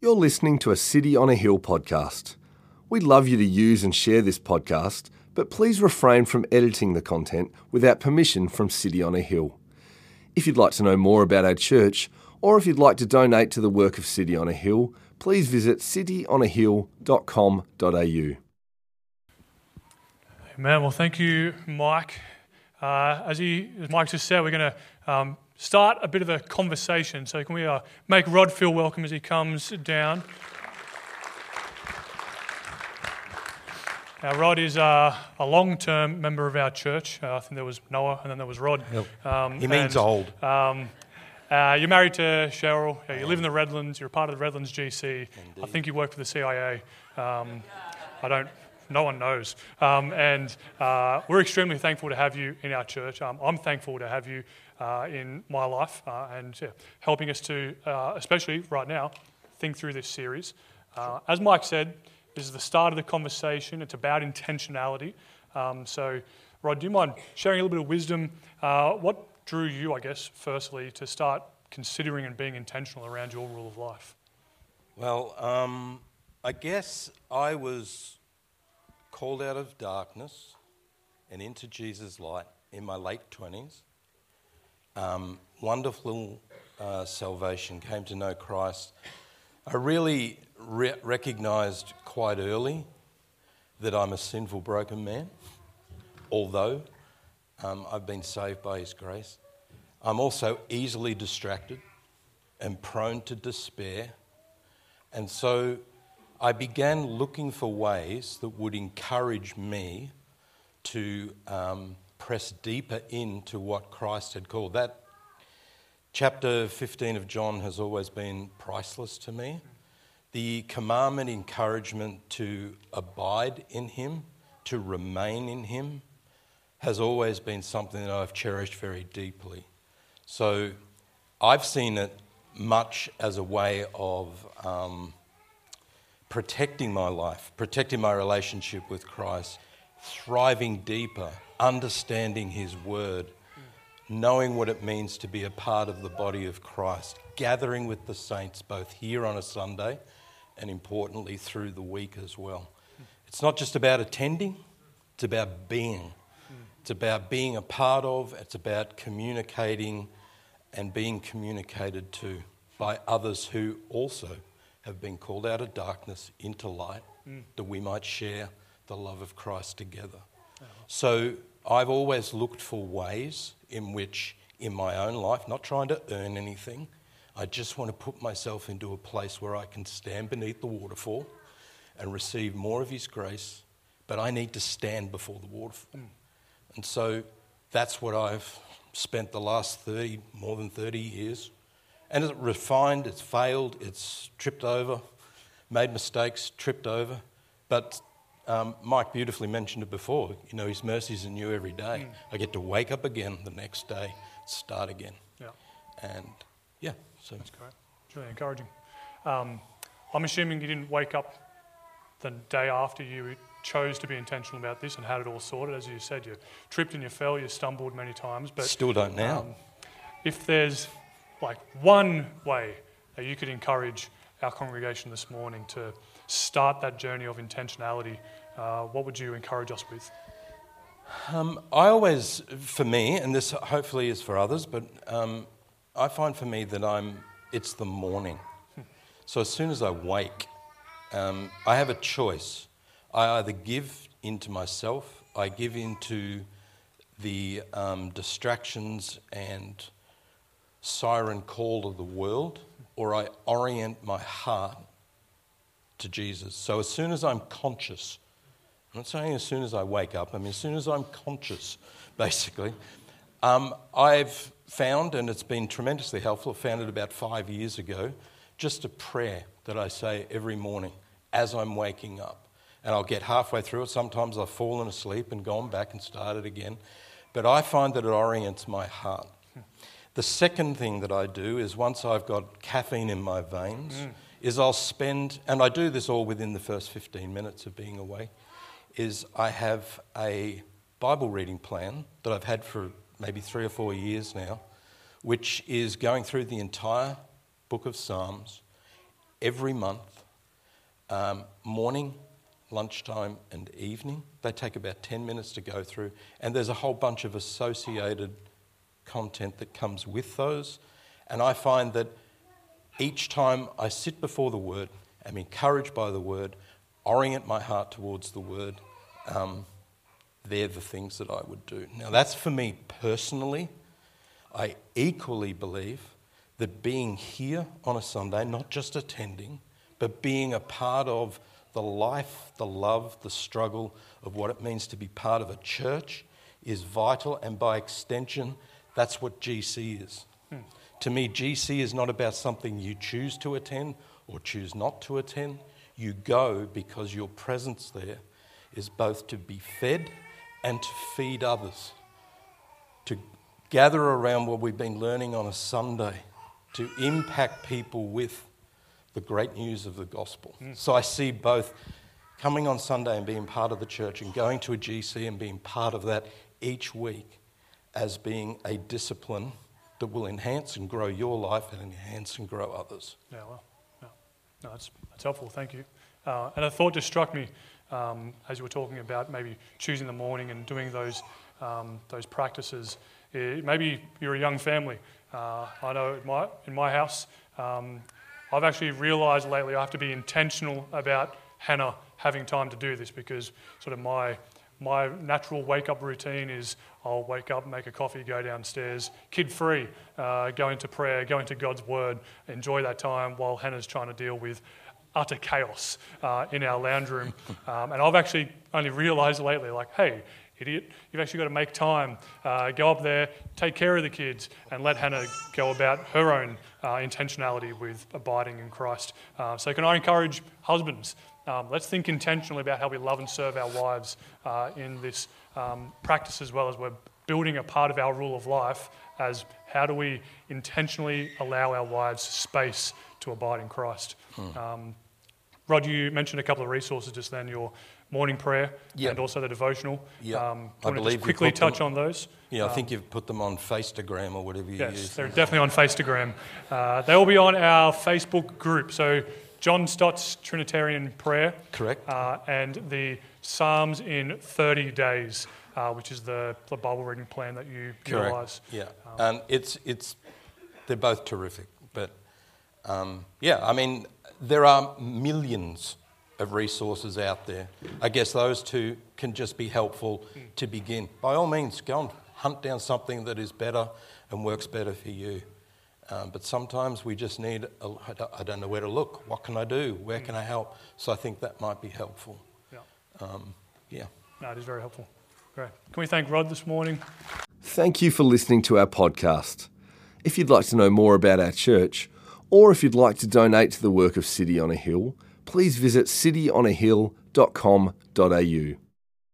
You're listening to a City on a Hill podcast. We'd love you to use and share this podcast, but please refrain from editing the content without permission from City on a Hill. If you'd like to know more about our church, or if you'd like to donate to the work of City on a Hill, please visit cityonahill.com.au. Amen. Well, thank you, Mike. Uh, as, he, as Mike just said, we're going to um, start a bit of a conversation. So, can we uh, make Rod feel welcome as he comes down? Now, Rod is uh, a long term member of our church. Uh, I think there was Noah and then there was Rod. Um, he means and, old. Um, uh, you're married to Cheryl. you live in the Redlands. You're part of the Redlands GC. Indeed. I think you work for the CIA. Um, I don't no one knows. Um, and uh, we're extremely thankful to have you in our church. Um, I'm thankful to have you uh, in my life uh, and yeah, helping us to, uh, especially right now, think through this series. Uh, as Mike said, this is the start of the conversation. It's about intentionality. Um, so, Rod, do you mind sharing a little bit of wisdom? What drew you, I guess, firstly, to start considering and being intentional around your rule of life? Well, um, I guess I was called out of darkness and into Jesus' light in my late 20s. Um, wonderful uh, salvation, came to know Christ. I really re- recognized quite early that I'm a sinful, broken man, although um, I've been saved by His grace. I'm also easily distracted and prone to despair. And so I began looking for ways that would encourage me to um, press deeper into what Christ had called. That chapter 15 of John has always been priceless to me. The commandment, encouragement to abide in Him, to remain in Him, has always been something that I've cherished very deeply. So I've seen it much as a way of. Um, protecting my life, protecting my relationship with Christ, thriving deeper, understanding His Word, knowing what it means to be a part of the body of Christ, gathering with the saints both here on a Sunday and importantly through the week as well. It's not just about attending, it's about being. It's about being a part of, it's about communicating and being communicated to by others who also have been called out of darkness into light mm. that we might share the love of Christ together. Oh. So I've always looked for ways in which, in my own life, not trying to earn anything, I just want to put myself into a place where I can stand beneath the waterfall and receive more of His grace, but I need to stand before the waterfall. Mm. And so that's what I've spent the last 30, more than 30 years and it's refined, it's failed, it's tripped over, made mistakes, tripped over. But um, Mike beautifully mentioned it before. You know, His mercies are new every day. Mm. I get to wake up again the next day, start again. Yeah. And yeah, so. That's great. It's really encouraging. Um, I'm assuming you didn't wake up the day after you chose to be intentional about this and had it all sorted. As you said, you tripped and you fell, you stumbled many times. But still don't now. Um, if there's like one way that you could encourage our congregation this morning to start that journey of intentionality, uh, what would you encourage us with? Um, I always, for me, and this hopefully is for others, but um, I find for me that I'm, it's the morning. So as soon as I wake, um, I have a choice. I either give into myself, I give into the um, distractions and siren call of the world, or I orient my heart to Jesus. So as soon as I'm conscious, I'm not saying as soon as I wake up, I mean as soon as I'm conscious, basically, um, I've found, and it's been tremendously helpful, I found it about five years ago, just a prayer that I say every morning as I'm waking up. And I'll get halfway through it. Sometimes I've fallen asleep and gone back and started again. But I find that it orients my heart. The second thing that I do is once I've got caffeine in my veins, mm. is I'll spend, and I do this all within the first 15 minutes of being awake, is I have a Bible reading plan that I've had for maybe three or four years now, which is going through the entire book of Psalms every month, um, morning, lunchtime, and evening. They take about 10 minutes to go through, and there's a whole bunch of associated content that comes with those. And I find that each time I sit before the Word, I'm encouraged by the Word, orient my heart towards the Word, um, they're the things that I would do. Now, that's for me personally. I equally believe that being here on a Sunday, not just attending, but being a part of the life, the love, the struggle of what it means to be part of a church is vital, and by extension, that's what GC is. Hmm. To me, GC is not about something you choose to attend or choose not to attend. You go because your presence there is both to be fed and to feed others, to gather around what we've been learning on a Sunday, to impact people with the great news of the gospel. Mm. So I see both coming on Sunday and being part of the church and going to a GC and being part of that each week as being a discipline that will enhance and grow your life and enhance and grow others. Yeah, well, no, no that's, that's helpful. Thank you. Uh, and a thought just struck me um, as you were talking about maybe choosing the morning and doing those, um, those practices. It, maybe you're a young family. Uh, I know in my, in my house, um, I've actually realised lately I have to be intentional about Hannah having time to do this because sort of my my natural wake up routine is I'll wake up, make a coffee, go downstairs, kid free, uh, go into prayer, go into God's word, enjoy that time while Hannah's trying to deal with utter chaos uh, in our lounge room. Um, and I've actually only realized lately, like, hey, idiot, you've actually got to make time, uh, go up there, take care of the kids, and let Hannah go about her own uh, intentionality with abiding in Christ. Uh, so, can I encourage husbands? Um, let's think intentionally about how we love and serve our wives uh, in this um, practice as well as we're building a part of our rule of life as how do we intentionally allow our wives space to abide in Christ. Hmm. Um, Rod, you mentioned a couple of resources just then your morning prayer yep. and also the devotional. Yeah, um, I believe quickly touch them, on those. Yeah, I um, think you've put them on Fastagram or whatever you yes, use. Yes, they're definitely on Fastagram. Uh, they will be on our Facebook group. So John Stott's Trinitarian Prayer. Correct. Uh, and the Psalms in 30 Days, uh, which is the, the, Bible reading plan that you Correct. utilize. Yeah, um, and it's, it's, they're both terrific. But um, yeah, I mean, there are millions of resources out there. I guess those two can just be helpful to begin. By all means, go and hunt down something that is better and works better for you. Um, but sometimes we just need, I don't know where to look. What can I do? Where can I help? So I think that might be helpful. Yeah. Um, yeah. No, it is very helpful. Great. Can we thank Rod this morning? Thank you for listening to our podcast. If you'd like to know more about our church, or if you'd like to donate to the work of City on a Hill, please visit cityonahill.com.au.